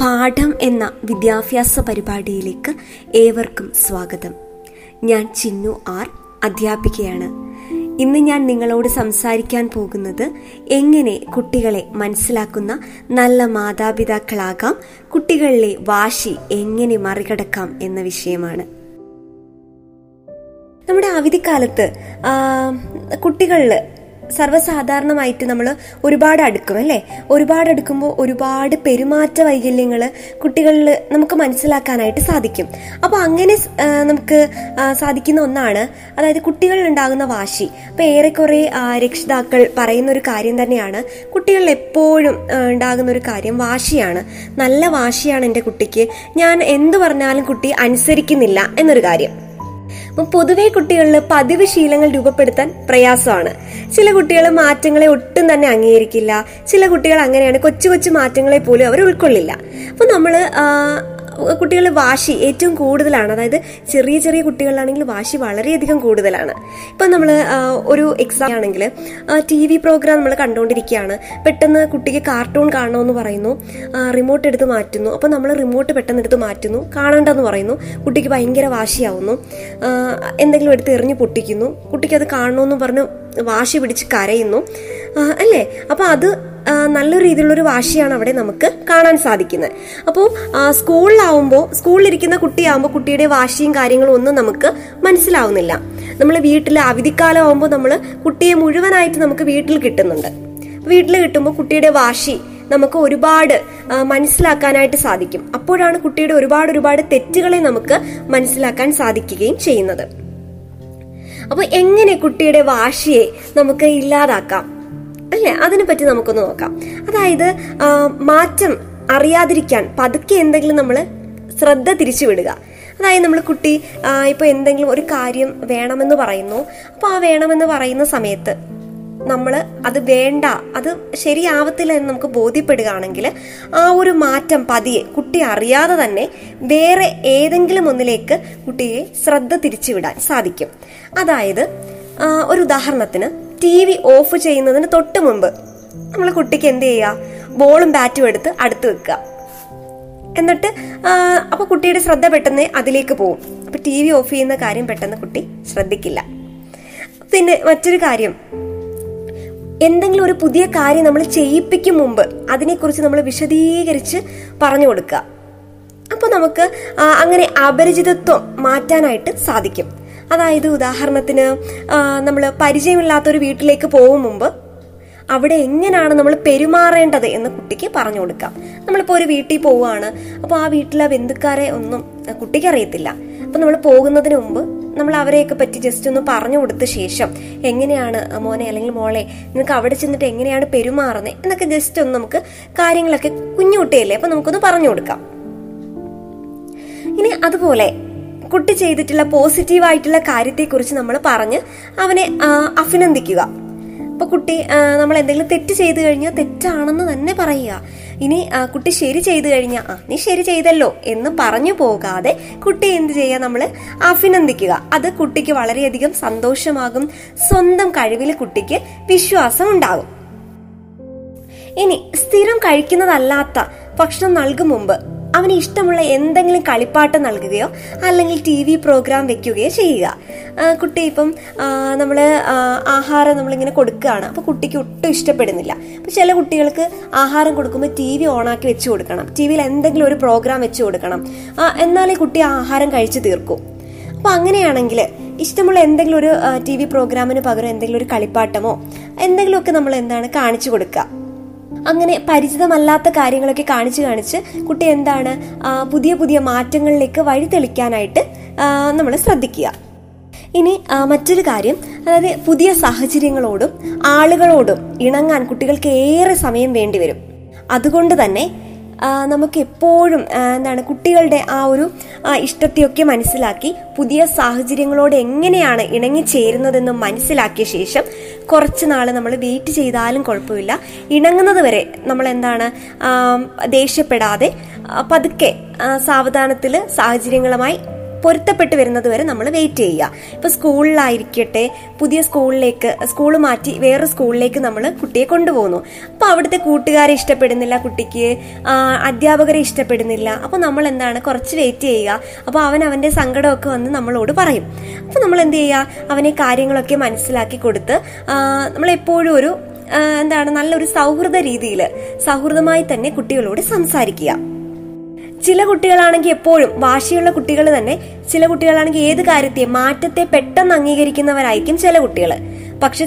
പാഠം എന്ന വിദ്യാഭ്യാസ പരിപാടിയിലേക്ക് ഏവർക്കും സ്വാഗതം. ഞാൻ ചിന്നു ആർ അധ്യാപികയാണ്. ഇന്ന് ഞാൻ നിങ്ങളോട് സംസാരിക്കാൻ പോകുന്നത് എങ്ങനെ കുട്ടികളെ മനസ്സിലാക്കുന്ന നല്ല മാതാപിതാക്കളാകാം കുട്ടികളിലെ വാശി എങ്ങനെ മറികടക്കാം എന്ന വിഷയമാണ്. നമ്മുടെ അവധിക്കാലത്ത് കുട്ടികളിൽ സർവസാധാരണമായിട്ട് നമ്മൾ ഒരുപാട് അടുക്കും അല്ലേ? ഒരുപാട് അടുക്കുമ്പോൾ ഒരുപാട് പെരുമാറ്റ വൈകല്യങ്ങൾ കുട്ടികളിൽ നമുക്ക് മനസ്സിലാക്കാനായിട്ട് സാധിക്കും. അപ്പോൾ അങ്ങനെ നമുക്ക് സാധിക്കുന്ന ഒന്നാണ് അതായത് കുട്ടികളിൽ ഉണ്ടാകുന്ന വാശി. അപ്പോൾ ഏറെക്കുറെ രക്ഷിതാക്കൾ പറയുന്ന ഒരു കാര്യം തന്നെയാണ് കുട്ടികളിൽ എപ്പോഴും ഉണ്ടാകുന്ന ഒരു കാര്യം വാശിയാണ്. നല്ല വാശിയാണ് എന്റെ കുട്ടിക്ക്. ഞാൻ എന്ത് പറഞ്ഞാലും കുട്ടി അനുസരിക്കുന്നില്ല എന്നൊരു കാര്യം. അപ്പം പൊതുവെ കുട്ടികളിൽ പതിവ് ശീലങ്ങൾ രൂപപ്പെടുത്താൻ പ്രയാസമാണ്. ചില കുട്ടികൾ മാറ്റങ്ങളെ ഒട്ടും തന്നെ അംഗീകരിക്കില്ല. ചില കുട്ടികൾ അങ്ങനെയാണ് കൊച്ചു കൊച്ചു മാറ്റങ്ങളെ പോലും അവർ ഉൾക്കൊള്ളില്ല. അപ്പം നമ്മൾ കുട്ടികളുടെ വാശി ഏറ്റവും കൂടുതലാണ്. അതായത് ചെറിയ ചെറിയ കുട്ടികളിലാണെങ്കിൽ വാശി വളരെയധികം കൂടുതലാണ്. ഇപ്പം നമ്മൾ ഒരു എക്സാം ആണെങ്കിൽ ടി വി പ്രോഗ്രാം നമ്മൾ കണ്ടുകൊണ്ടിരിക്കുകയാണ് പെട്ടെന്ന് കുട്ടിക്ക് കാർട്ടൂൺ കാണണമെന്ന് പറയുന്നു. റിമോട്ട് എടുത്ത് മാറ്റുന്നു. അപ്പം നമ്മൾ റിമോട്ട് പെട്ടെന്ന് എടുത്ത് മാറ്റുന്നു. കാണണ്ടെന്ന് പറയുന്നു. കുട്ടിക്ക് ഭയങ്കര വാശിയാവുന്നു. എന്തെങ്കിലും എടുത്ത് എറിഞ്ഞ് പൊട്ടിക്കുന്നു. കുട്ടിക്ക് അത് കാണണമെന്ന് പറഞ്ഞ് വാശി പിടിച്ച് കരയുന്നു. അല്ലേ? അപ്പോൾ അത് രീതിയിലുള്ള രീതിയിലുള്ളൊരു വാശിയാണ് അവിടെ നമുക്ക് കാണാൻ സാധിക്കുന്നത്. അപ്പോൾ സ്കൂളിലാവുമ്പോൾ സ്കൂളിലിരിക്കുന്ന കുട്ടിയാവുമ്പോൾ കുട്ടിയുടെ വാശിയും കാര്യങ്ങളും ഒന്നും നമുക്ക് മനസ്സിലാവുന്നില്ല. നമ്മൾ വീട്ടിൽ അവധിക്കാലം ആവുമ്പോൾ നമ്മൾ കുട്ടിയെ മുഴുവനായിട്ട് നമുക്ക് വീട്ടിൽ കിട്ടുന്നുണ്ട്. വീട്ടിൽ കിട്ടുമ്പോൾ കുട്ടിയുടെ വാശി നമുക്ക് ഒരുപാട് മനസ്സിലാക്കാനായിട്ട് സാധിക്കും. അപ്പോഴാണ് കുട്ടിയുടെ ഒരുപാട് ഒരുപാട് തെറ്റുകളെ നമുക്ക് മനസ്സിലാക്കാൻ സാധിക്കുകയും ചെയ്യുന്നത്. അപ്പൊ എങ്ങനെ കുട്ടിയുടെ വാശിയെ നമുക്ക് ഇല്ലാതാക്കാം? അല്ലേ? അതിനെ പറ്റി നമുക്കൊന്ന് നോക്കാം. അതായത് മാറ്റം അറിയാതിരിക്കാൻ പതുക്കെ എന്തെങ്കിലും നമ്മൾ ശ്രദ്ധ തിരിച്ചുവിടുക. അതായത് നമ്മൾ കുട്ടി ഇപ്പൊ എന്തെങ്കിലും ഒരു കാര്യം വേണമെന്ന് പറയുന്നു. അപ്പൊ ആ വേണമെന്ന് പറയുന്ന സമയത്ത് നമ്മൾ അത് വേണ്ട അത് ശരിയാവത്തില്ല എന്ന് നമുക്ക് ബോധ്യപ്പെടുകയാണെങ്കിൽ ആ ഒരു മാറ്റം പതിയെ കുട്ടി അറിയാതെ തന്നെ വേറെ ഏതെങ്കിലും ഒന്നിലേക്ക് കുട്ടിയെ ശ്രദ്ധ തിരിച്ചുവിടാൻ സാധിക്കും. അതായത് ഒരു ഉദാഹരണത്തിന് ടി വി ഓഫ് ചെയ്യുന്നതിന് തൊട്ട് മുമ്പ് നമ്മൾ കുട്ടിക്ക് എന്ത് ചെയ്യുക ബോളും ബാറ്റും എടുത്ത് അടുത്ത് വെക്കുക. എന്നിട്ട് അപ്പോൾ അപ്പൊ കുട്ടിയുടെ ശ്രദ്ധ പെട്ടെന്ന് അതിലേക്ക് പോകും അപ്പൊ ടി വി ഓഫ് ചെയ്യുന്ന കാര്യം പെട്ടെന്ന് കുട്ടി ശ്രദ്ധിക്കില്ല. പിന്നെ മറ്റൊരു കാര്യം. എന്തെങ്കിലും ഒരു പുതിയ കാര്യം നമ്മൾ ചെയ്യിപ്പിക്കും മുമ്പ് അതിനെക്കുറിച്ച് നമ്മൾ വിശദീകരിച്ച് പറഞ്ഞു കൊടുക്കുക. അപ്പോൾ നമുക്ക് അങ്ങനെ അപരിചിതത്വം മാറ്റാനായിട്ട് സാധിക്കും. അതായത് ഉദാഹരണത്തിന് നമ്മൾ പരിചയമില്ലാത്തൊരു വീട്ടിലേക്ക് പോകും മുമ്പ് അവിടെ എങ്ങനെയാണ് നമ്മൾ പെരുമാറേണ്ടത് എന്ന് കുട്ടിക്ക് പറഞ്ഞു കൊടുക്കാം. നമ്മളിപ്പോൾ ഒരു വീട്ടിൽ പോവുകയാണ്. അപ്പോൾ ആ വീട്ടിലെ ബന്ധുക്കാരെ ഒന്നും കുട്ടിക്ക് അറിയത്തില്ല. അപ്പം നമ്മൾ പോകുന്നതിന് മുമ്പ് നമ്മൾ അവരെയൊക്കെ പറ്റി ജസ്റ്റ് ഒന്ന് പറഞ്ഞു കൊടുത്ത ശേഷം എങ്ങനെയാണ് മോനെ അല്ലെങ്കിൽ മോളെ നിങ്ങൾക്ക് അവിടെ ചെന്നിട്ട് എങ്ങനെയാണ് പെരുമാറുന്നത് എന്നൊക്കെ ജസ്റ്റ് ഒന്ന് നമുക്ക് കാര്യങ്ങളൊക്കെ കുഞ്ഞു കുട്ടിയല്ലേ അപ്പം നമുക്കൊന്ന് പറഞ്ഞു കൊടുക്കാം. ഇനി അതുപോലെ കുട്ടി ചെയ്തിട്ടുള്ള പോസിറ്റീവായിട്ടുള്ള കാര്യത്തെക്കുറിച്ച് നമ്മൾ പറഞ്ഞ് അവനെ അഭിനന്ദിക്കുക. അപ്പൊ കുട്ടി നമ്മൾ എന്തെങ്കിലും തെറ്റ് ചെയ്തു കഴിഞ്ഞാൽ തെറ്റാണെന്ന് തന്നെ പറയുക. ഇനി കുട്ടി ശരി ചെയ്തു കഴിഞ്ഞാൽ ആ നീ ശരി ചെയ്തല്ലോ എന്ന് പറഞ്ഞു പോകാതെ കുട്ടി എന്ത് ചെയ്യുക നമ്മൾ അഭിനന്ദിക്കുക. അത് കുട്ടിക്ക് വളരെയധികം സന്തോഷമാകും. സ്വന്തം കഴിവിൽ കുട്ടിക്ക് വിശ്വാസം ഉണ്ടാകും. ഇനി സ്ഥിരം കഴിക്കുന്നതല്ലാത്ത ഭക്ഷണം നൽകും മുമ്പ് അവന് ഇഷ്ടമുള്ള എന്തെങ്കിലും കളിപ്പാട്ടം നൽകുകയോ അല്ലെങ്കിൽ ടി വി പ്രോഗ്രാം വെക്കുകയോ ചെയ്യുക. കുട്ടി ഇപ്പം നമ്മൾ ആഹാരം നമ്മളിങ്ങനെ കൊടുക്കുകയാണ്. അപ്പോൾ കുട്ടിക്ക് ഒട്ടും ഇഷ്ടപ്പെടുന്നില്ല. അപ്പോൾ ചില കുട്ടികൾക്ക് ആഹാരം കൊടുക്കുമ്പോൾ ടി വി ഓണാക്കി വെച്ച് കൊടുക്കണം. ടി വിയിൽ എന്തെങ്കിലും ഒരു പ്രോഗ്രാം വെച്ച് കൊടുക്കണം. എന്നാലേ കുട്ടി ആഹാരം കഴിച്ചു തീർക്കൂ. അപ്പോൾ അങ്ങനെയാണെങ്കിൽ ഇഷ്ടമുള്ള എന്തെങ്കിലും ഒരു ടി വി പ്രോഗ്രാമിന് പകരം എന്തെങ്കിലും ഒരു കളിപ്പാട്ടമോ എന്തെങ്കിലുമൊക്കെ നമ്മൾ എന്താണ് കാണിച്ചു കൊടുക്കുക. അങ്ങനെ പരിചിതമല്ലാത്ത കാര്യങ്ങളൊക്കെ കാണിച്ച് കാണിച്ച് കുട്ടി എന്താണ് പുതിയ പുതിയ മാറ്റങ്ങളിലേക്ക് വഴി തെളിക്കാനായിട്ട് നമ്മൾ ശ്രദ്ധിക്കുക. ഇനി മറ്റൊരു കാര്യം അതായത് പുതിയ സാഹചര്യങ്ങളോടും ആളുകളോടും ഇണങ്ങാൻ കുട്ടികൾക്ക് ഏറെ സമയം വേണ്ടിവരും. അതുകൊണ്ട് തന്നെ നമുക്ക് എപ്പോഴും എന്താണ് കുട്ടികളുടെ ആ ഒരു ഇഷ്ടത്തെയൊക്കെ മനസ്സിലാക്കി പുതിയ സാഹചര്യങ്ങളോട് എങ്ങനെയാണ് ഇണങ്ങിച്ചേരുന്നതെന്ന് മനസ്സിലാക്കിയ ശേഷം കുറച്ച് നാൾ നമ്മൾ വെയിറ്റ് ചെയ്താലും കുഴപ്പമില്ല. ഇണങ്ങുന്നത് വരെ നമ്മൾ എന്താണ് ദേഷ്യപ്പെടാതെ പതുക്കെ സാവധാനത്തിൽ സാഹചര്യങ്ങളുമായി പൊരുത്തപ്പെട്ട് വരുന്നത് വരെ നമ്മൾ വെയിറ്റ് ചെയ്യുക. ഇപ്പൊ സ്കൂളിലായിരിക്കട്ടെ പുതിയ സ്കൂളിലേക്ക് സ്കൂൾ മാറ്റി വേറെ സ്കൂളിലേക്ക് നമ്മൾ കുട്ടിയെ കൊണ്ടുപോകുന്നു. അപ്പോൾ അവിടുത്തെ കൂട്ടുകാരെ ഇഷ്ടപ്പെടുന്നില്ല കുട്ടിക്ക് അധ്യാപകരെ ഇഷ്ടപ്പെടുന്നില്ല. അപ്പോൾ നമ്മൾ എന്താണ് കുറച്ച് വെയിറ്റ് ചെയ്യുക. അപ്പോൾ അവൻ അവന്റെ സങ്കടമൊക്കെ വന്ന് നമ്മളോട് പറയും. അപ്പോൾ നമ്മൾ എന്ത് ചെയ്യുക? അവനെ കാര്യങ്ങളൊക്കെ മനസ്സിലാക്കി കൊടുത്ത് നമ്മൾ എപ്പോഴും ഒരു എന്താണ്? നല്ലൊരു സൗഹൃദ രീതിയിൽ സൗഹൃദമായി തന്നെ കുട്ടികളോട് സംസാരിക്കുക. ചില കുട്ടികളാണെങ്കിൽ എപ്പോഴും വാശിയുള്ള കുട്ടികൾ തന്നെ ചില കുട്ടികളാണെങ്കിൽ ഏത് കാര്യത്തെയും മാറ്റത്തെ പെട്ടെന്ന് അംഗീകരിക്കുന്നവരായിരിക്കും ചില കുട്ടികൾ. പക്ഷെ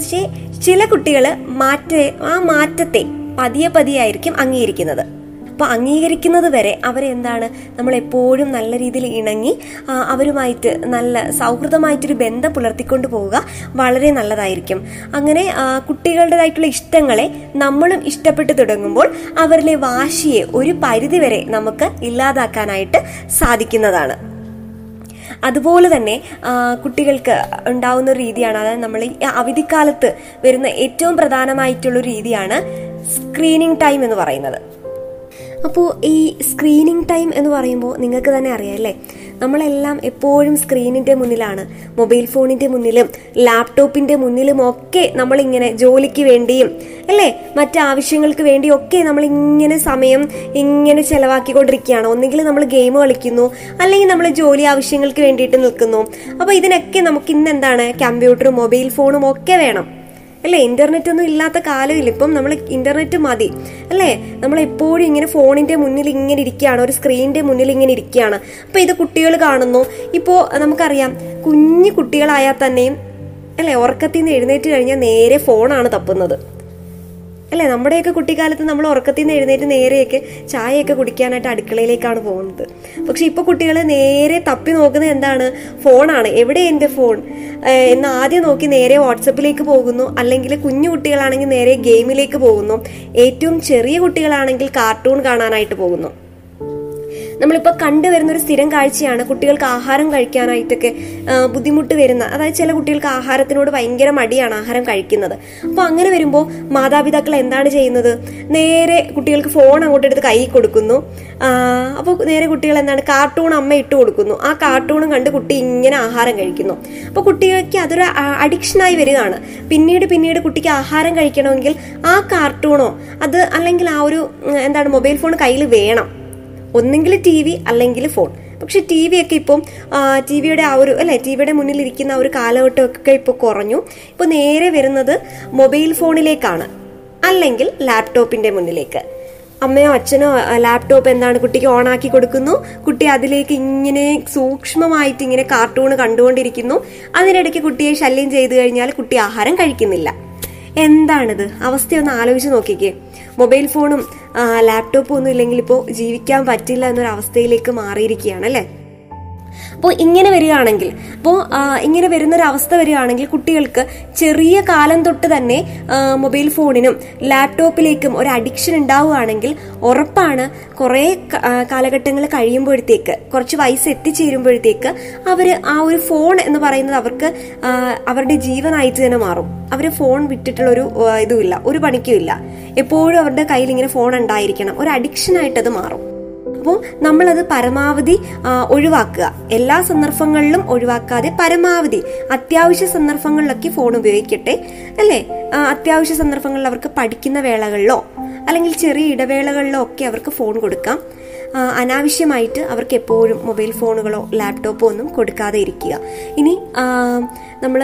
ചില കുട്ടികൾ മാറ്റ ആ മാറ്റത്തെ പതിയെ പതിയെ ആയിരിക്കും അംഗീകരിക്കുന്നത്. അപ്പൊ അംഗീകരിക്കുന്നത് വരെ അവരെന്താണ്? നമ്മൾ എപ്പോഴും നല്ല രീതിയിൽ ഇണങ്ങി അവരുമായിട്ട് നല്ല സൗഹൃദമായിട്ടൊരു ബന്ധം പുലർത്തിക്കൊണ്ട് പോവുക വളരെ നല്ലതായിരിക്കും. അങ്ങനെ കുട്ടികളുടേതായിട്ടുള്ള ഇഷ്ടങ്ങളെ നമ്മളും ഇഷ്ടപ്പെട്ടു തുടങ്ങുമ്പോൾ അവരിലെ വാശിയെ ഒരു പരിധിവരെ നമുക്ക് ഇല്ലാതാക്കാനായിട്ട് സാധിക്കുന്നതാണ്. അതുപോലെ തന്നെ കുട്ടികൾക്ക് ഉണ്ടാവുന്ന ഒരു രീതിയാണ് അതായത് നമ്മൾ ഈ അവധിക്കാലത്ത് വരുന്ന ഏറ്റവും പ്രധാനമായിട്ടുള്ള രീതിയാണ് സ്ക്രീനിങ് ടൈം എന്ന് പറയുന്നത്. അപ്പോൾ ഈ സ്ക്രീനിങ് ടൈം എന്ന് പറയുമ്പോൾ നിങ്ങൾക്ക് തന്നെ അറിയാം അല്ലേ? നമ്മളെല്ലാം എപ്പോഴും സ്ക്രീനിന്റെ മുന്നിലാണ്. മൊബൈൽ ഫോണിന്റെ മുന്നിലും ലാപ്ടോപ്പിന്റെ മുന്നിലും ഒക്കെ നമ്മളിങ്ങനെ ജോലിക്ക് വേണ്ടിയും അല്ലേ? മറ്റാവശ്യങ്ങൾക്ക് വേണ്ടിയും ഒക്കെ നമ്മൾ ഇങ്ങനെ സമയം ഇങ്ങനെ ചിലവാക്കിക്കൊണ്ടിരിക്കുകയാണ്. ഒന്നുകിൽ നമ്മൾ ഗെയിം കളിക്കുന്നു അല്ലെങ്കിൽ നമ്മൾ ജോലി ആവശ്യങ്ങൾക്ക് വേണ്ടിയിട്ട് നിൽക്കുന്നു. അപ്പോൾ ഇതിനൊക്കെ നമുക്ക് ഇന്ന് എന്താണ്? കമ്പ്യൂട്ടറും മൊബൈൽ ഫോണും ഒക്കെ വേണം. അല്ലേ ഇന്റർനെറ്റ് ഒന്നും ഇല്ലാത്ത കാലമില്ല. ഇപ്പം നമ്മൾ ഇന്റർനെറ്റ് മതി. അല്ലേ നമ്മൾ എപ്പോഴും ഇങ്ങനെ ഫോണിന്റെ മുന്നിൽ ഇങ്ങനെ ഇരിക്കുകയാണ്. ഒരു സ്ക്രീനിന്റെ മുന്നിൽ ഇങ്ങനെ ഇരിക്കുകയാണ്. അപ്പൊ ഇത് കുട്ടികൾ കാണുന്നു. ഇപ്പോ നമുക്കറിയാം കുഞ്ഞു കുട്ടികളായാൽ തന്നെയും അല്ലേ ഉറക്കത്തിൽ നിന്ന് എഴുന്നേറ്റ് കഴിഞ്ഞാൽ നേരെ ഫോണാണ് തപ്പുന്നത്. അല്ലേ നമ്മുടെയൊക്കെ കുട്ടിക്കാലത്ത് നമ്മൾ ഉറക്കത്തിൽ നിന്ന് എഴുന്നേറ്റ് നേരെയൊക്കെ ചായയൊക്കെ കുടിക്കാനായിട്ട് അടുക്കളയിലേക്കാണ് പോകുന്നത്. പക്ഷെ ഇപ്പൊ കുട്ടികൾ നേരെ തപ്പി നോക്കുന്നത് എന്താണ്? ഫോണാണ്. എവിടെ എന്റെ ഫോൺ? എന്ന് ആദ്യം നോക്കി നേരെ വാട്സപ്പിലേക്ക് പോകുന്നു. അല്ലെങ്കിൽ കുഞ്ഞു കുട്ടികളാണെങ്കിൽ നേരെ ഗെയിമിലേക്ക് പോകുന്നു. ഏറ്റവും ചെറിയ കുട്ടികളാണെങ്കിൽ കാർട്ടൂൺ കാണാനായിട്ട് പോകുന്നു. നമ്മളിപ്പോൾ കണ്ടുവരുന്ന ഒരു സ്ഥിരം കാഴ്ചയാണ് കുട്ടികൾക്ക് ആഹാരം കഴിക്കാനായിട്ടൊക്കെ ബുദ്ധിമുട്ട് വരുന്ന അതായത് ചില കുട്ടികൾക്ക് ആഹാരത്തിനോട് ഭയങ്കര മടിയാണ് ആഹാരം കഴിക്കുന്നത്. അപ്പോൾ അങ്ങനെ വരുമ്പോൾ മാതാപിതാക്കൾ എന്താണ് ചെയ്യുന്നത്? നേരെ കുട്ടികൾക്ക് ഫോൺ അങ്ങോട്ട് എടുത്ത് കൈ കൊടുക്കുന്നു. അപ്പോൾ നേരെ കുട്ടികൾ എന്താണ്? കാർട്ടൂൺ അമ്മ ഇട്ട് കൊടുക്കുന്നു. ആ കാർട്ടൂണും കണ്ട് കുട്ടി ഇങ്ങനെ ആഹാരം കഴിക്കുന്നു. അപ്പോൾ കുട്ടികൾക്ക് അതൊരു അഡിക്ഷനായി വരികയാണ്. പിന്നീട് പിന്നീട് കുട്ടിക്ക് ആഹാരം കഴിക്കണമെങ്കിൽ ആ കാർട്ടൂണോ അത് അല്ലെങ്കിൽ ആ ഒരു എന്താണ് മൊബൈൽ ഫോൺ കയ്യിൽ വേണം. ഒന്നെങ്കിൽ ടി വി അല്ലെങ്കിൽ ഫോൺ. പക്ഷെ ടി വി ഒക്കെ ഇപ്പം ടി വിയുടെ ആ ഒരു അല്ലെ ടി വിയുടെ മുന്നിൽ ഇരിക്കുന്ന ആ ഒരു കാലഘട്ടമൊക്കെ ഇപ്പോൾ കുറഞ്ഞു. ഇപ്പോൾ നേരെ വരുന്നത് മൊബൈൽ ഫോണിലേക്കാണ്. അല്ലെങ്കിൽ ലാപ്ടോപ്പിന്റെ മുന്നിലേക്ക്. അമ്മയോ അച്ഛനോ ലാപ്ടോപ്പ് എന്താണ് കുട്ടിക്ക് ഓണാക്കി കൊടുക്കുന്നു? കുട്ടി അതിലേക്ക് ഇങ്ങനെ സൂക്ഷ്മമായിട്ട് ഇങ്ങനെ കാർട്ടൂൺ കണ്ടുകൊണ്ടിരിക്കുന്നു. അതിനിടയ്ക്ക് കുട്ടിയെ ശല്യം ചെയ്തു കഴിഞ്ഞാൽ കുട്ടി ആഹാരം കഴിക്കുന്നില്ല. എന്താണിത്? അവസ്ഥയൊന്ന് ആലോചിച്ച് നോക്കിക്കേ. മൊബൈൽ ഫോണും ലാപ്ടോപ്പും ഒന്നും ഇല്ലെങ്കിൽ ഇപ്പോൾ ജീവിക്കാൻ പറ്റില്ല എന്നൊരു അവസ്ഥയിലേക്ക് മാറിയിരിക്കുകയാണ് അല്ലേ? അപ്പോൾ ഇങ്ങനെ വരികയാണെങ്കിൽ അപ്പോൾ ഇങ്ങനെ വരുന്നൊരവസ്ഥ വരികയാണെങ്കിൽ കുട്ടികൾക്ക് ചെറിയ കാലം തൊട്ട് തന്നെ മൊബൈൽ ഫോണിനും ലാപ്ടോപ്പിലേക്കും ഒരു അഡിക്ഷൻ ഉണ്ടാവുകയാണെങ്കിൽ ഉറപ്പാണ് കുറേ കാലഘട്ടങ്ങൾ കഴിയുമ്പോഴത്തേക്ക് കുറച്ച് വയസ്സ് എത്തിച്ചേരുമ്പോഴത്തേക്ക് അവർ ആ ഒരു ഫോൺ എന്ന് പറയുന്നത് അവർക്ക് അവരുടെ ജീവനായിട്ട് തന്നെ മാറും. അവർ ഫോൺ വിട്ടിട്ടുള്ള ഒരു ഇതുമില്ല ഒരു പണിക്കും ഇല്ല എപ്പോഴും അവരുടെ കയ്യിൽ ഇങ്ങനെ ഫോൺ ഉണ്ടായിരിക്കണം. ഒരു അഡിക്ഷനായിട്ട് അത് മാറും. അപ്പോൾ നമ്മളത് പരമാവധി ഒഴിവാക്കുക. എല്ലാ സന്ദർഭങ്ങളിലും ഒഴിവാക്കാതെ പരമാവധി അത്യാവശ്യ സന്ദർഭങ്ങളിലൊക്കെ ഫോൺ ഉപയോഗിക്കട്ടെ അല്ലേ? അത്യാവശ്യ സന്ദർഭങ്ങളിൽ അവർക്ക് പഠിക്കുന്ന വേളകളിലോ അല്ലെങ്കിൽ ചെറിയ ഇടവേളകളിലോ ഒക്കെ അവർക്ക് ഫോൺ കൊടുക്കാം. അനാവശ്യമായിട്ട് അവർക്ക് എപ്പോഴും മൊബൈൽ ഫോണുകളോ ലാപ്ടോപ്പോ ഒന്നും കൊടുക്കാതെ ഇരിക്കുക. ഇനി നമ്മൾ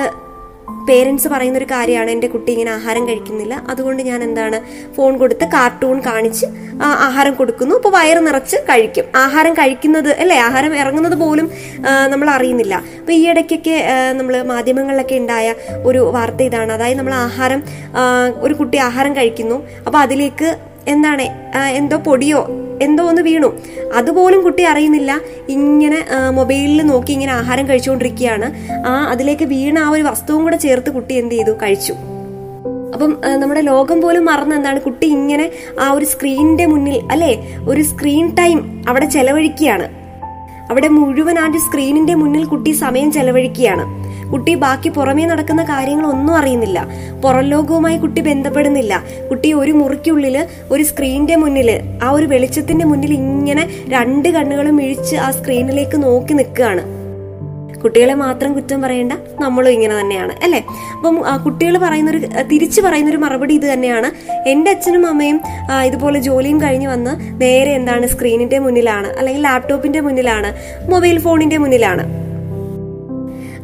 പേരൻസ് പറയുന്ന ഒരു കാര്യമാണ് എന്റെ കുട്ടി ഇങ്ങനെ ആഹാരം കഴിക്കുന്നില്ല. അതുകൊണ്ട് ഞാൻ എന്താണ് ഫോൺ കൊടുത്ത് കാർട്ടൂൺ കാണിച്ച് ആഹാരം കൊടുക്കുന്നു. അപ്പോൾ വയറ് നിറച്ച് കഴിക്കും. ആഹാരം കഴിക്കുന്നത് അല്ലേ? ആഹാരം ഇറങ്ങുന്നത് പോലും നമ്മൾ അറിയുന്നില്ല. അപ്പോൾ ഈ ഇടയ്ക്കൊക്കെ നമ്മൾ മാധ്യമങ്ങളിലൊക്കെ ഉണ്ടായ ഒരു വാർത്ത ഇതാണ്. അതായത് നമ്മൾ ആഹാരം ഒരു കുട്ടി ആഹാരം കഴിക്കുന്നു. അപ്പോൾ അതിലേക്ക് എന്താണ്? എന്തോ പൊടിയോ എന്തോ ഒന്ന് വീണു. അതുപോലും കുട്ടി അറിയുന്നില്ല. ഇങ്ങനെ മൊബൈലിൽ നോക്കി ഇങ്ങനെ ആഹാരം കഴിച്ചുകൊണ്ടിരിക്കുകയാണ്. ആ അതിലേക്ക് വീണ ആ ഒരു വസ്തുവും കൂടെ ചേർത്ത് കുട്ടി എന്ത് ചെയ്തു? കഴിച്ചു. അപ്പം നമ്മുടെ ലോകം പോലും മറന്ന് എന്താണ്? കുട്ടി ഇങ്ങനെ ആ ഒരു സ്ക്രീനിന്റെ മുന്നിൽ അല്ലെ? ഒരു സ്ക്രീൻ ടൈം അവിടെ ചെലവഴിക്കുകയാണ്. അവിടെ മുഴുവൻ ആ ഒരു സ്ക്രീനിന്റെ മുന്നിൽ കുട്ടി സമയം ചെലവഴിക്കുകയാണ്. കുട്ടി ബാക്കി പുറമേ നടക്കുന്ന കാര്യങ്ങളൊന്നും അറിയുന്നില്ല. പുറം ലോകവുമായി കുട്ടി ബന്ധപ്പെടുന്നില്ല. കുട്ടി ഒരു മുറിക്കുള്ളിൽ ഒരു സ്ക്രീനിന്റെ മുന്നിൽ ആ ഒരു വെളിച്ചത്തിന്റെ മുന്നിൽ ഇങ്ങനെ രണ്ട് കണ്ണുകളും ഇഴിച്ച് ആ സ്ക്രീനിലേക്ക് നോക്കി നിൽക്കുകയാണ്. കുട്ടികളെ മാത്രം കുറ്റം പറയേണ്ട നമ്മളും ഇങ്ങനെ തന്നെയാണ് അല്ലെ? അപ്പം കുട്ടികൾ പറയുന്നൊരു തിരിച്ചു പറയുന്നൊരു മറുപടി ഇത് തന്നെയാണ്. എന്റെ അച്ഛനും അമ്മയും ഇതുപോലെ ജോലിയും കഴിഞ്ഞ് വന്ന് നേരെ എന്താണ് സ്ക്രീനിന്റെ മുന്നിലാണ് അല്ലെങ്കിൽ ലാപ്ടോപ്പിന്റെ മുന്നിലാണ് മൊബൈൽ ഫോണിന്റെ മുന്നിലാണ്.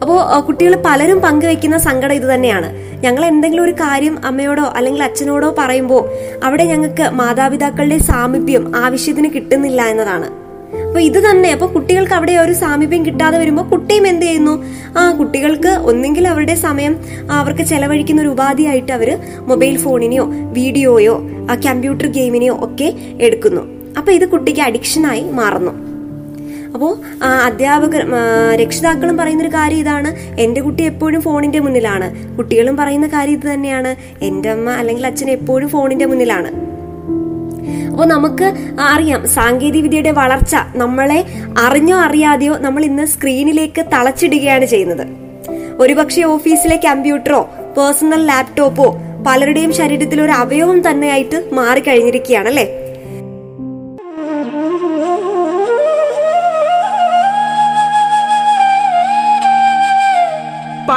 അപ്പോൾ കുട്ടികൾ പലരും പങ്കുവെക്കുന്ന സങ്കടം ഇത് തന്നെയാണ്. ഞങ്ങൾ എന്തെങ്കിലും ഒരു കാര്യം അമ്മയോടോ അല്ലെങ്കിൽ അച്ഛനോടോ പറയുമ്പോൾ അവിടെ ഞങ്ങൾക്ക് മാതാപിതാക്കളുടെ സാമീപ്യം ആവശ്യത്തിന് കിട്ടുന്നില്ല എന്നതാണ്. അപ്പൊ ഇത് തന്നെ അപ്പൊ കുട്ടികൾക്ക് അവിടെ ഒരു സാമീപ്യം കിട്ടാതെ വരുമ്പോൾ കുട്ടിയും എന്ത് ചെയ്യുന്നു? ആ കുട്ടികൾക്ക് ഒന്നെങ്കിൽ അവരുടെ സമയം അവർക്ക് ചെലവഴിക്കുന്ന ഒരു ഉപാധിയായിട്ട് അവർ മൊബൈൽ ഫോണിനെയോ വീഡിയോയോ കമ്പ്യൂട്ടർ ഗെയിമിനെയോ ഒക്കെ എടുക്കുന്നു. അപ്പൊ ഇത് കുട്ടിക്ക് അഡിക്ഷനായി മാറുന്നു. അപ്പോൾ അധ്യാപകർ രക്ഷിതാക്കളും പറയുന്ന ഒരു കാര്യം ഇതാണ്. എന്റെ കുട്ടി എപ്പോഴും ഫോണിന്റെ മുന്നിലാണ്. കുട്ടികളും പറയുന്ന കാര്യം ഇത് തന്നെയാണ്. എന്റെ അമ്മ അല്ലെങ്കിൽ അച്ഛൻ എപ്പോഴും ഫോണിന്റെ മുന്നിലാണ്. അപ്പോൾ നമുക്ക് അറിയാം. സാങ്കേതിക വിദ്യയുടെ വളർച്ച നമ്മളെ അറിഞ്ഞോ അറിയാതെയോ നമ്മൾ ഇന്ന് സ്ക്രീനിലേക്ക് തളച്ചിടുകയാണ് ചെയ്യുന്നത്. ഒരുപക്ഷെ ഓഫീസിലെ കമ്പ്യൂട്ടറോ പേഴ്സണൽ ലാപ്ടോപ്പോ പലരുടെയും ശരീരത്തിൽ ഒരു അവയവം തന്നെയായിട്ട് മാറിക്കഴിഞ്ഞിരിക്കുകയാണ് അല്ലേ?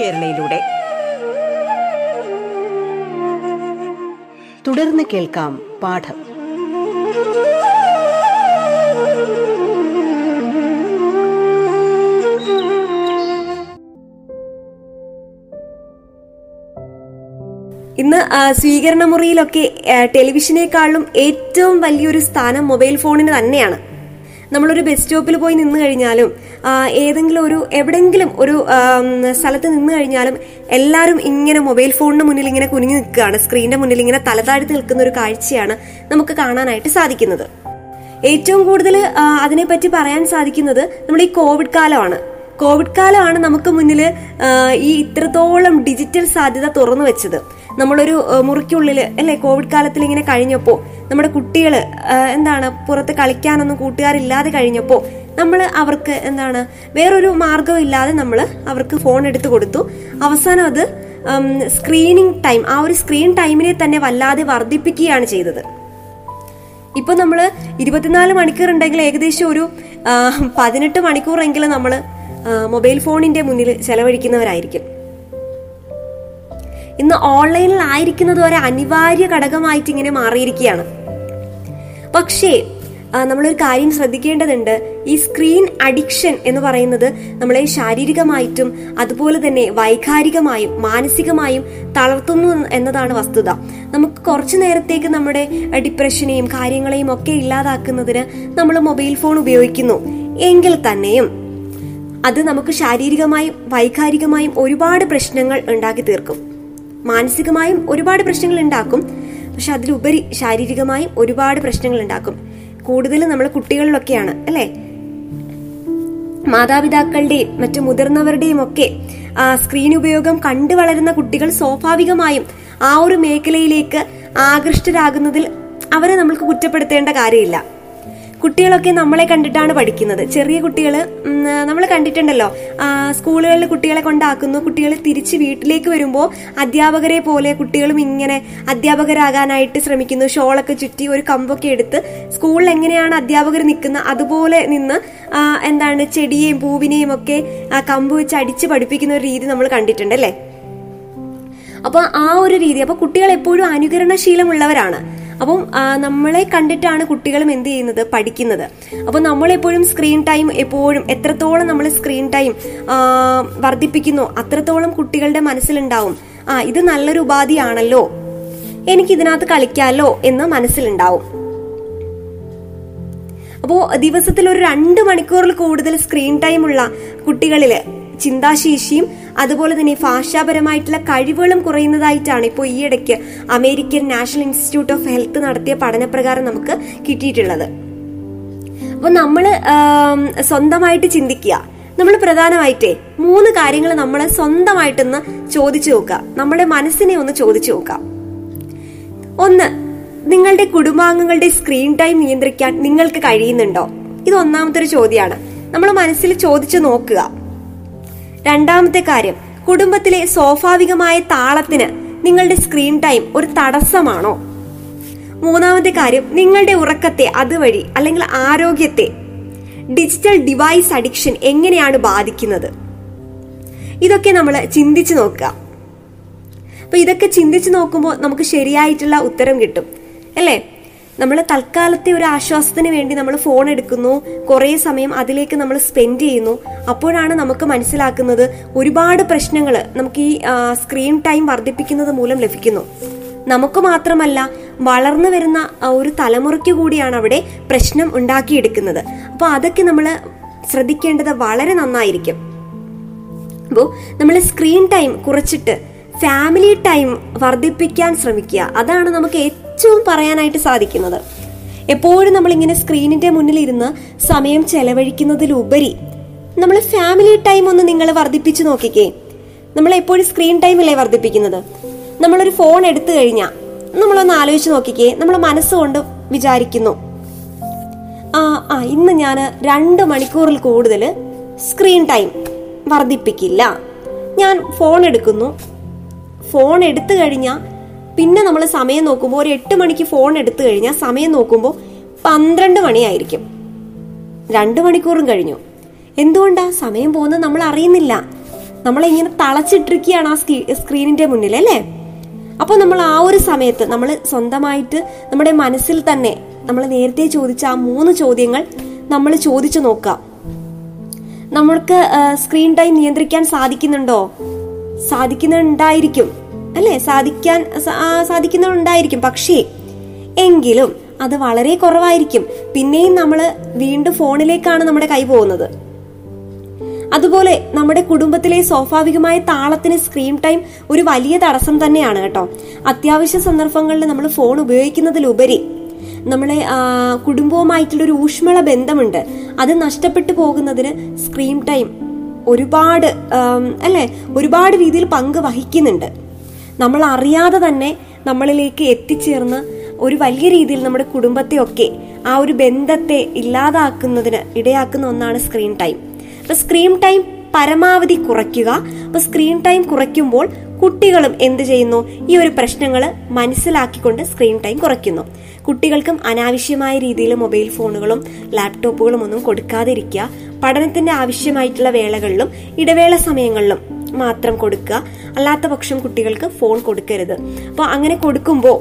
കേരളയിലൂടെ. തുടർന്ന് കേൾക്കാം പാഠം. ഇന്ന് സ്വീകരണ മുറിയിലൊക്കെ ടെലിവിഷനേക്കാളും ഏറ്റവും വലിയൊരു സ്ഥാനം മൊബൈൽ ഫോണിന് തന്നെയാണ്. നമ്മളൊരു ബസ് സ്റ്റോപ്പിൽ പോയി നിന്ന് കഴിഞ്ഞാലും ഏതെങ്കിലും ഒരു എവിടെങ്കിലും ഒരു സ്ഥലത്ത് നിന്ന് കഴിഞ്ഞാലും എല്ലാവരും ഇങ്ങനെ മൊബൈൽ ഫോണിന് മുന്നിൽ ഇങ്ങനെ കുനിഞ്ഞു നിൽക്കുകയാണ്. സ്ക്രീനിന്റെ മുന്നിൽ ഇങ്ങനെ തലതാഴ്ത്തി നിൽക്കുന്ന ഒരു കാഴ്ചയാണ് നമുക്ക് കാണാനായിട്ട് സാധിക്കുന്നത്. ഏറ്റവും കൂടുതൽ അതിനെപ്പറ്റി പറയാൻ സാധിക്കുന്നത് നമ്മൾ ഈ കോവിഡ് കാലമാണ്. കോവിഡ് കാലമാണ് നമുക്ക് മുന്നിൽ ഈ ഇത്രത്തോളം ഡിജിറ്റൽ സാധ്യത തുറന്നു വെച്ചത്. നമ്മളൊരു മുറിക്കുള്ളിൽ അല്ലെ കോവിഡ് കാലത്തിൽ ഇങ്ങനെ കഴിഞ്ഞപ്പോൾ നമ്മുടെ കുട്ടികൾ എന്താണ് പുറത്ത് കളിക്കാനൊന്നും കൂട്ടുകാരില്ലാതെ കഴിഞ്ഞപ്പോൾ നമ്മൾ അവർക്ക് എന്താണ് വേറൊരു മാർഗവും ഇല്ലാതെ നമ്മൾ അവർക്ക് ഫോൺ എടുത്തു കൊടുത്തു. അവസാനം അത് സ്ക്രീനിങ് ടൈം ആ ഒരു സ്ക്രീൻ ടൈമിനെ തന്നെ വല്ലാതെ വർദ്ധിപ്പിക്കുകയാണ് ചെയ്തത്. ഇപ്പൊ നമ്മൾ ഇരുപത്തിനാല് മണിക്കൂർ ഉണ്ടെങ്കിൽ ഏകദേശം ഒരു പതിനെട്ട് മണിക്കൂറെങ്കിലും നമ്മൾ മൊബൈൽ ഫോണിന്റെ മുന്നിൽ ചെലവഴിക്കുന്നവരായിരിക്കും. ഇന്ന് ഓൺലൈനിൽ ആയിരിക്കുന്നത് ഒരു അനിവാര്യ ഘടകമായിട്ട് ഇങ്ങനെ മാറിയിരിക്കുകയാണ്. പക്ഷേ നമ്മളൊരു കാര്യം ശ്രദ്ധിക്കേണ്ടതുണ്ട്. ഈ സ്ക്രീൻ അഡിക്ഷൻ എന്ന് പറയുന്നത് നമ്മളെ ശാരീരികമായിട്ടും അതുപോലെ തന്നെ വൈകാരികമായും മാനസികമായും തളർത്തുന്നു എന്നതാണ് വസ്തുത. നമുക്ക് കുറച്ചു നേരത്തേക്ക് നമ്മുടെ ഡിപ്രഷനെയും കാര്യങ്ങളെയും ഒക്കെ ഇല്ലാതാക്കുന്നതിന് നമ്മൾ മൊബൈൽ ഫോൺ ഉപയോഗിക്കുന്നു. എങ്കിൽ തന്നെയും അത് നമുക്ക് ശാരീരികമായും വൈകാരികമായും ഒരുപാട് പ്രശ്നങ്ങൾ ഉണ്ടാക്കി തീർക്കും മാനസികമായും ഒരുപാട് പ്രശ്നങ്ങൾ ഉണ്ടാക്കും. പക്ഷെ അതിലുപരി ശാരീരികമായും ഒരുപാട് പ്രശ്നങ്ങൾ ഉണ്ടാക്കും. കൂടുതൽ നമ്മൾ കുട്ടികളിലൊക്കെയാണ് അല്ലേ? മാതാപിതാക്കളുടെയും മറ്റു മുതിർന്നവരുടെയും ഒക്കെ സ്ക്രീൻ ഉപയോഗം കണ്ടു വളരുന്ന കുട്ടികൾ സ്വാഭാവികമായും ആ ഒരു മേഖലയിലേക്ക് ആകൃഷ്ടരാകുന്നതിൽ അവരെ നമ്മൾക്ക് കുറ്റപ്പെടുത്തേണ്ട കാര്യമില്ല. കുട്ടികളൊക്കെ നമ്മളെ കണ്ടിട്ടാണ് പഠിക്കുന്നത്. ചെറിയ കുട്ടികൾ നമ്മൾ കണ്ടിട്ടുണ്ടല്ലോ. സ്കൂളുകളിൽ കുട്ടികളെ കൊണ്ടാക്കുന്നു. കുട്ടികൾ തിരിച്ച് വീട്ടിലേക്ക് വരുമ്പോൾ അധ്യാപകരെ പോലെ കുട്ടികളും ഇങ്ങനെ അധ്യാപകരാകാനായിട്ട് ശ്രമിക്കുന്നു. ഷോളൊക്കെ ചുറ്റി ഒരു കമ്പൊക്കെ എടുത്ത് സ്കൂളിൽ എങ്ങനെയാണ് അധ്യാപകർ നിൽക്കുന്ന അതുപോലെ നിന്ന് എന്താണ് ചെടിയെയും പൂവിനെയും ഒക്കെ കമ്പ് വെച്ച് അടിച്ച് പഠിപ്പിക്കുന്ന ഒരു രീതി നമ്മൾ കണ്ടിട്ടുണ്ട് അല്ലേ? അപ്പൊ ആ ഒരു രീതി. അപ്പൊ കുട്ടികൾ എപ്പോഴും അനുകരണശീലമുള്ളവരാണ്. അപ്പം നമ്മളെ കണ്ടിട്ടാണ് കുട്ടികളും എന്ത് ചെയ്യുന്നത്? പഠിക്കുന്നത്. അപ്പം നമ്മളെപ്പോഴും സ്ക്രീൻ ടൈം എപ്പോഴും എത്രത്തോളം നമ്മൾ സ്ക്രീൻ ടൈം വർദ്ധിപ്പിക്കുന്നു അത്രത്തോളം കുട്ടികളുടെ മനസ്സിലുണ്ടാവും. ആ ഇത് നല്ലൊരു ഉപാധിയാണല്ലോ. എനിക്ക് ഇതിനകത്ത് കളിക്കാമല്ലോ എന്ന് മനസ്സിലുണ്ടാവും. അപ്പോൾ ദിവസത്തിൽ ഒരു രണ്ട് മണിക്കൂറിൽ കൂടുതൽ സ്ക്രീൻ ടൈം ഉള്ള കുട്ടികളിൽ ചിന്താശേഷിയും അതുപോലെ തന്നെ ഭാഷാപരമായിട്ടുള്ള കഴിവുകളും കുറയുന്നതായിട്ടാണ് ഇപ്പോൾ ഈയിടയ്ക്ക് American national institute of health നടത്തിയ പഠനപ്രകാരം നമുക്ക് കിട്ടിയിട്ടുള്ളത്. അപ്പൊ നമ്മൾ സ്വന്തമായിട്ട് ചിന്തിക്കുക. നമ്മൾ പ്രധാനമായിട്ടേ മൂന്ന് കാര്യങ്ങൾ നമ്മൾ സ്വന്തമായിട്ടൊന്ന് ചോദിച്ചു നോക്കുക. നമ്മുടെ മനസ്സിനെ ഒന്ന് ചോദിച്ചു നോക്കാം ഒന്ന് നിങ്ങളുടെ കുടുംബാംഗങ്ങളുടെ സ്ക്രീൻ ടൈം നിയന്ത്രിക്കാൻ നിങ്ങൾക്ക് കഴിയുന്നുണ്ടോ? ഇത് ഒന്നാമത്തെ ഒരു ചോദ്യമാണ്. നമ്മൾ മനസ്സിൽ ചോദിച്ചു നോക്കുക. രണ്ടാമത്തെ കാര്യം കുടുംബത്തിലെ സ്വാഭാവികമായ താളത്തിന് നിങ്ങളുടെ സ്ക്രീൻ ടൈം ഒരു തടസ്സമാണോ? മൂന്നാമത്തെ കാര്യം നിങ്ങളുടെ ഉറക്കത്തെ അതുവഴി അല്ലെങ്കിൽ ആരോഗ്യത്തെ ഡിജിറ്റൽ ഡിവൈസ് അഡിക്ഷൻ എങ്ങനെയാണ് ബാധിക്കുന്നത്? ഇതൊക്കെ നമ്മൾ ചിന്തിച്ചു നോക്കുക. അപ്പൊ ഇതൊക്കെ ചിന്തിച്ചു നോക്കുമ്പോൾ നമുക്ക് ശരിയായിട്ടുള്ള ഉത്തരം കിട്ടും അല്ലേ? നമ്മൾ തൽക്കാലത്തെ ഒരു ആശ്വാസത്തിന് വേണ്ടി നമ്മൾ ഫോൺ എടുക്കുന്നു. കുറേ സമയം അതിലേക്ക് നമ്മൾ സ്പെൻഡ് ചെയ്യുന്നു. അപ്പോഴാണ് നമുക്ക് മനസ്സിലാക്കുന്നത് ഒരുപാട് പ്രശ്നങ്ങൾ നമുക്ക് ഈ സ്ക്രീൻ ടൈം വർദ്ധിപ്പിക്കുന്നത് മൂലം ലഭിക്കുന്നു. നമുക്ക് മാത്രമല്ല വളർന്നു വരുന്ന ഒരു തലമുറയ്ക്ക് കൂടിയാണ് അവിടെ പ്രശ്നം ഉണ്ടാക്കിയെടുക്കുന്നത്. അപ്പോൾ അതൊക്കെ നമ്മൾ ശ്രദ്ധിക്കേണ്ടത് വളരെ നന്നായിരിക്കും. അപ്പോൾ നമ്മൾ സ്ക്രീൻ ടൈം കുറച്ചിട്ട് ഫാമിലി ടൈം വർദ്ധിപ്പിക്കാൻ ശ്രമിക്കുക. അതാണ് നമുക്ക് ഏറ്റവും പറയാനായിട്ട് സാധിക്കുന്നത്. എപ്പോഴും നമ്മളിങ്ങനെ സ്ക്രീനിന്റെ മുന്നിലിരുന്ന് സമയം ചെലവഴിക്കുന്നതിലുപരി നമ്മൾ ഫാമിലി ടൈം ഒന്ന് നിങ്ങൾ വർദ്ധിപ്പിച്ചു നോക്കിക്കേ. നമ്മൾ എപ്പോഴും സ്ക്രീൻ ടൈം അല്ലേ വർദ്ധിപ്പിക്കുന്നത്? നമ്മളൊരു ഫോൺ എടുത്തു കഴിഞ്ഞാൽ നമ്മളൊന്ന് ആലോചിച്ച് നോക്കിക്കേ. നമ്മൾ മനസ്സുകൊണ്ട് വിചാരിക്കുന്നു. ആ ആ ഇന്ന് ഞാൻ രണ്ട് മണിക്കൂറിൽ കൂടുതൽ സ്ക്രീൻ ടൈം വർദ്ധിപ്പിക്കില്ല. ഞാൻ ഫോൺ എടുക്കുന്നു. ഫോൺ എടുത്തു കഴിഞ്ഞാൽ പിന്നെ നമ്മൾ സമയം നോക്കുമ്പോൾ ഒരു എട്ട് മണിക്ക് ഫോൺ എടുത്തു കഴിഞ്ഞാൽ സമയം നോക്കുമ്പോൾ പന്ത്രണ്ട് മണിയായിരിക്കും. രണ്ട് മണിക്കൂറും കഴിഞ്ഞു. എന്തുകൊണ്ടാ സമയം പോകുന്നത് നമ്മൾ അറിയുന്നില്ല. നമ്മളിങ്ങനെ തളച്ചിട്ടിരിക്കുകയാണ് ആ സ്ക്രീനിന്റെ മുന്നിൽ അല്ലേ? അപ്പോൾ നമ്മൾ ആ ഒരു സമയത്ത് നമ്മൾ സ്വന്തമായിട്ട് നമ്മുടെ മനസ്സിൽ തന്നെ നമ്മൾ നേരത്തെ ചോദിച്ച ആ മൂന്ന് ചോദ്യങ്ങൾ നമ്മൾ ചോദിച്ചു നോക്കാം. നമ്മൾക്ക് സ്ക്രീൻ ടൈം നിയന്ത്രിക്കാൻ സാധിക്കുന്നുണ്ടോ? സാധിക്കുന്നുണ്ടായിരിക്കും. അല്ലെ? സാധിക്കാൻ സാധിക്കുന്നുണ്ടായിരിക്കും. പക്ഷേ എങ്കിലും അത് വളരെ കുറവായിരിക്കും. പിന്നെയും നമ്മൾ വീണ്ടും ഫോണിലേക്കാണ് നമ്മുടെ കൈ പോകുന്നത്. അതുപോലെ നമ്മുടെ കുടുംബത്തിലെ സ്വാഭാവികമായ താളത്തിന് സ്ക്രീൻ ടൈം ഒരു വലിയ തടസ്സം തന്നെയാണ് കേട്ടോ. അത്യാവശ്യ സന്ദർഭങ്ങളിൽ നമ്മൾ ഫോൺ ഉപയോഗിക്കുന്നതിലുപരി നമ്മളെ കുടുംബവുമായിട്ടുള്ള ഒരു ഊഷ്മള ബന്ധമുണ്ട്. അത് നഷ്ടപ്പെട്ടു പോകുന്നതിന് സ്ക്രീൻ ടൈം ഒരുപാട് അല്ലേ? ഒരുപാട് രീതിയിൽ പങ്ക് വഹിക്കുന്നുണ്ട്. നമ്മൾ അറിയാതെ തന്നെ നമ്മളിലേക്ക് എത്തിച്ചേർന്ന് ഒരു വലിയ രീതിയിൽ നമ്മുടെ കുടുംബത്തെയൊക്കെ ആ ഒരു ബന്ധത്തെ ഇല്ലാതാക്കുന്നതിന് ഇടയാക്കുന്ന ഒന്നാണ് സ്ക്രീൻ ടൈം അപ്പൊ സ്ക്രീൻ ടൈം പരമാവധി കുറയ്ക്കുക. അപ്പൊ സ്ക്രീൻ ടൈം കുറയ്ക്കുമ്പോൾ കുട്ടികളും എന്ത് ചെയ്യുന്നു? ഈ ഒരു പ്രശ്നങ്ങൾ മനസ്സിലാക്കിക്കൊണ്ട് സ്ക്രീൻ ടൈം കുറയ്ക്കുന്നു. കുട്ടികൾക്കും അനാവശ്യമായ രീതിയിൽ മൊബൈൽ ഫോണുകളും ലാപ്ടോപ്പുകളും ഒന്നും കൊടുക്കാതിരിക്കുക. പഠനത്തിന്റെ ആവശ്യമായിട്ടുള്ള വേളകളിലും ഇടവേള സമയങ്ങളിലും മാത്രം കൊടുക്കുക. അല്ലാത്ത പക്ഷം കുട്ടികൾക്ക് ഫോൺ കൊടുക്കരുത്. അപ്പോൾ അങ്ങനെ കൊടുക്കുമ്പോൾ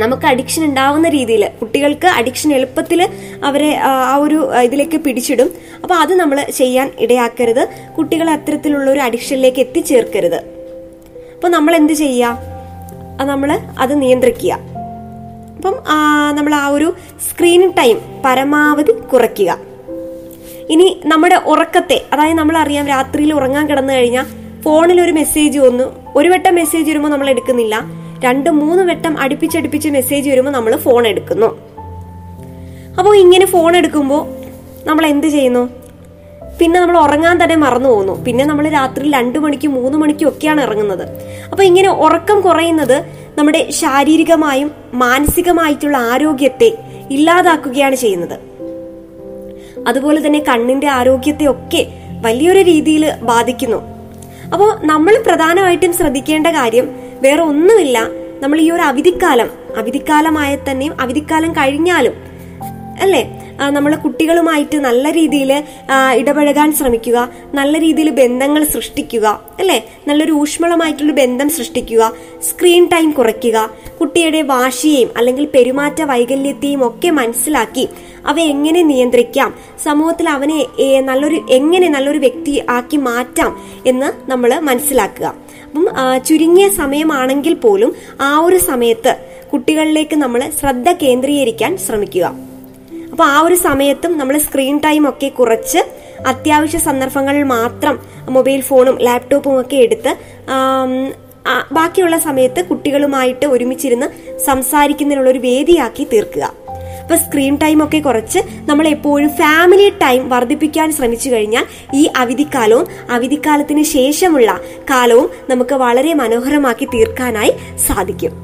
നമുക്ക് അഡിക്ഷൻ ഉണ്ടാവുന്ന രീതിയിൽ കുട്ടികൾക്ക് അഡിക്ഷൻ എളുപ്പത്തിൽ അവരെ ആ ഒരു ഇതിലേക്ക് പിടിച്ചിടും. അപ്പോൾ അത് നമ്മൾ ചെയ്യാൻ ഇടയാക്കരുത്. കുട്ടികളെ അത്തരത്തിലുള്ള ഒരു അഡിക്ഷനിലേക്ക് എത്തിച്ചേർക്കരുത്. അപ്പോൾ നമ്മൾ എന്ത് ചെയ്യുക നമ്മൾ അത് നിയന്ത്രിക്കുക. അപ്പം നമ്മൾ ആ ഒരു സ്ക്രീൻ ടൈം പരമാവധി കുറയ്ക്കുക. ഇനി നമ്മുടെ ഉറക്കത്തെ അതായത് നമ്മൾ അറിയാം രാത്രിയിൽ ഉറങ്ങാൻ കിടന്നു കഴിഞ്ഞാൽ ഫോണിൽ ഒരു മെസ്സേജ് വന്നു. ഒരു വട്ടം മെസ്സേജ് വരുമ്പോൾ നമ്മൾ എടുക്കുന്നില്ല. രണ്ട് മൂന്ന് വട്ടം അടുപ്പിച്ചടുപ്പിച്ച് മെസ്സേജ് വരുമ്പോൾ നമ്മൾ ഫോൺ എടുക്കുന്നു. അപ്പോൾ ഇങ്ങനെ ഫോൺ എടുക്കുമ്പോൾ നമ്മൾ എന്ത് ചെയ്യുന്നു? പിന്നെ നമ്മൾ ഉറങ്ങാൻ തന്നെ മറന്നു പോകുന്നു. പിന്നെ നമ്മൾ രാത്രി രണ്ടു മണിക്കും മൂന്ന് മണിക്കും ഒക്കെയാണ് ഇറങ്ങുന്നത്. അപ്പോൾ ഇങ്ങനെ ഉറക്കം കുറയുന്നത് നമ്മുടെ ശാരീരികമായും മാനസികമായിട്ടുള്ള ആരോഗ്യത്തെ ഇല്ലാതാക്കുകയാണ് ചെയ്യുന്നത്. അതുപോലെ തന്നെ കണ്ണിന്റെ ആരോഗ്യത്തെ ഒക്കെ വലിയൊരു രീതിയിൽ ബാധിക്കുന്നു. അപ്പോൾ നമ്മൾ പ്രധാനമായിട്ടും ശ്രദ്ധിക്കേണ്ട കാര്യം വേറെ ഒന്നുമില്ല നമ്മൾ ഈ ഒരു അവധിക്കാലം അവധിക്കാലമായ തന്നെയും അവധിക്കാലം കഴിഞ്ഞാലും അല്ലേ? നമ്മുടെ കുട്ടികളുമായിട്ട് നല്ല രീതിയിൽ ഇടപഴകാൻ ശ്രമിക്കുക നല്ല രീതിയിൽ ബന്ധങ്ങൾ സൃഷ്ടിക്കുക അല്ലേ? നല്ലൊരു ഊഷ്മളമായിട്ടുള്ള ബന്ധം സൃഷ്ടിക്കുക സ്ക്രീൻ ടൈം കുറയ്ക്കുക കുട്ടിയുടെ വാശിയെയും അല്ലെങ്കിൽ പെരുമാറ്റ വൈകല്യത്തെയും ഒക്കെ മനസ്സിലാക്കി അവ എങ്ങനെ നിയന്ത്രിക്കാം സമൂഹത്തിൽ അവനെ നല്ലൊരു എങ്ങനെ നല്ലൊരു വ്യക്തി ആക്കി മാറ്റാം എന്ന് നമ്മൾ മനസ്സിലാക്കുക. അപ്പം ചുരുങ്ങിയ സമയമാണെങ്കിൽ പോലും ആ ഒരു സമയത്ത് കുട്ടികളിലേക്ക് നമ്മൾ ശ്രദ്ധ കേന്ദ്രീകരിക്കാൻ ശ്രമിക്കുക. അപ്പോൾ ആ ഒരു സമയത്തും നമ്മൾ സ്ക്രീൻ ടൈം ഒക്കെ കുറച്ച് അത്യാവശ്യ സന്ദർഭങ്ങളിൽ മാത്രം മൊബൈൽ ഫോണും ലാപ്ടോപ്പും ഒക്കെ എടുത്ത് ബാക്കിയുള്ള സമയത്ത് കുട്ടികളുമായിട്ട് ഒരുമിച്ചിരുന്ന് സംസാരിക്കുന്നതിനുള്ള ഒരു വേദിയാക്കി തീർക്കുക. അപ്പൊ സ്ക്രീൻ ടൈം ഒക്കെ കുറച്ച് നമ്മൾ എപ്പോഴും ഫാമിലി ടൈം വർദ്ധിപ്പിക്കാൻ ശ്രമിച്ചു കഴിഞ്ഞാൽ ഈ അവധിക്കാലവും അവധിക്കാലത്തിന് ശേഷമുള്ള കാലവും നമുക്ക് വളരെ മനോഹരമാക്കി തീർക്കാനായി സാധിക്കും.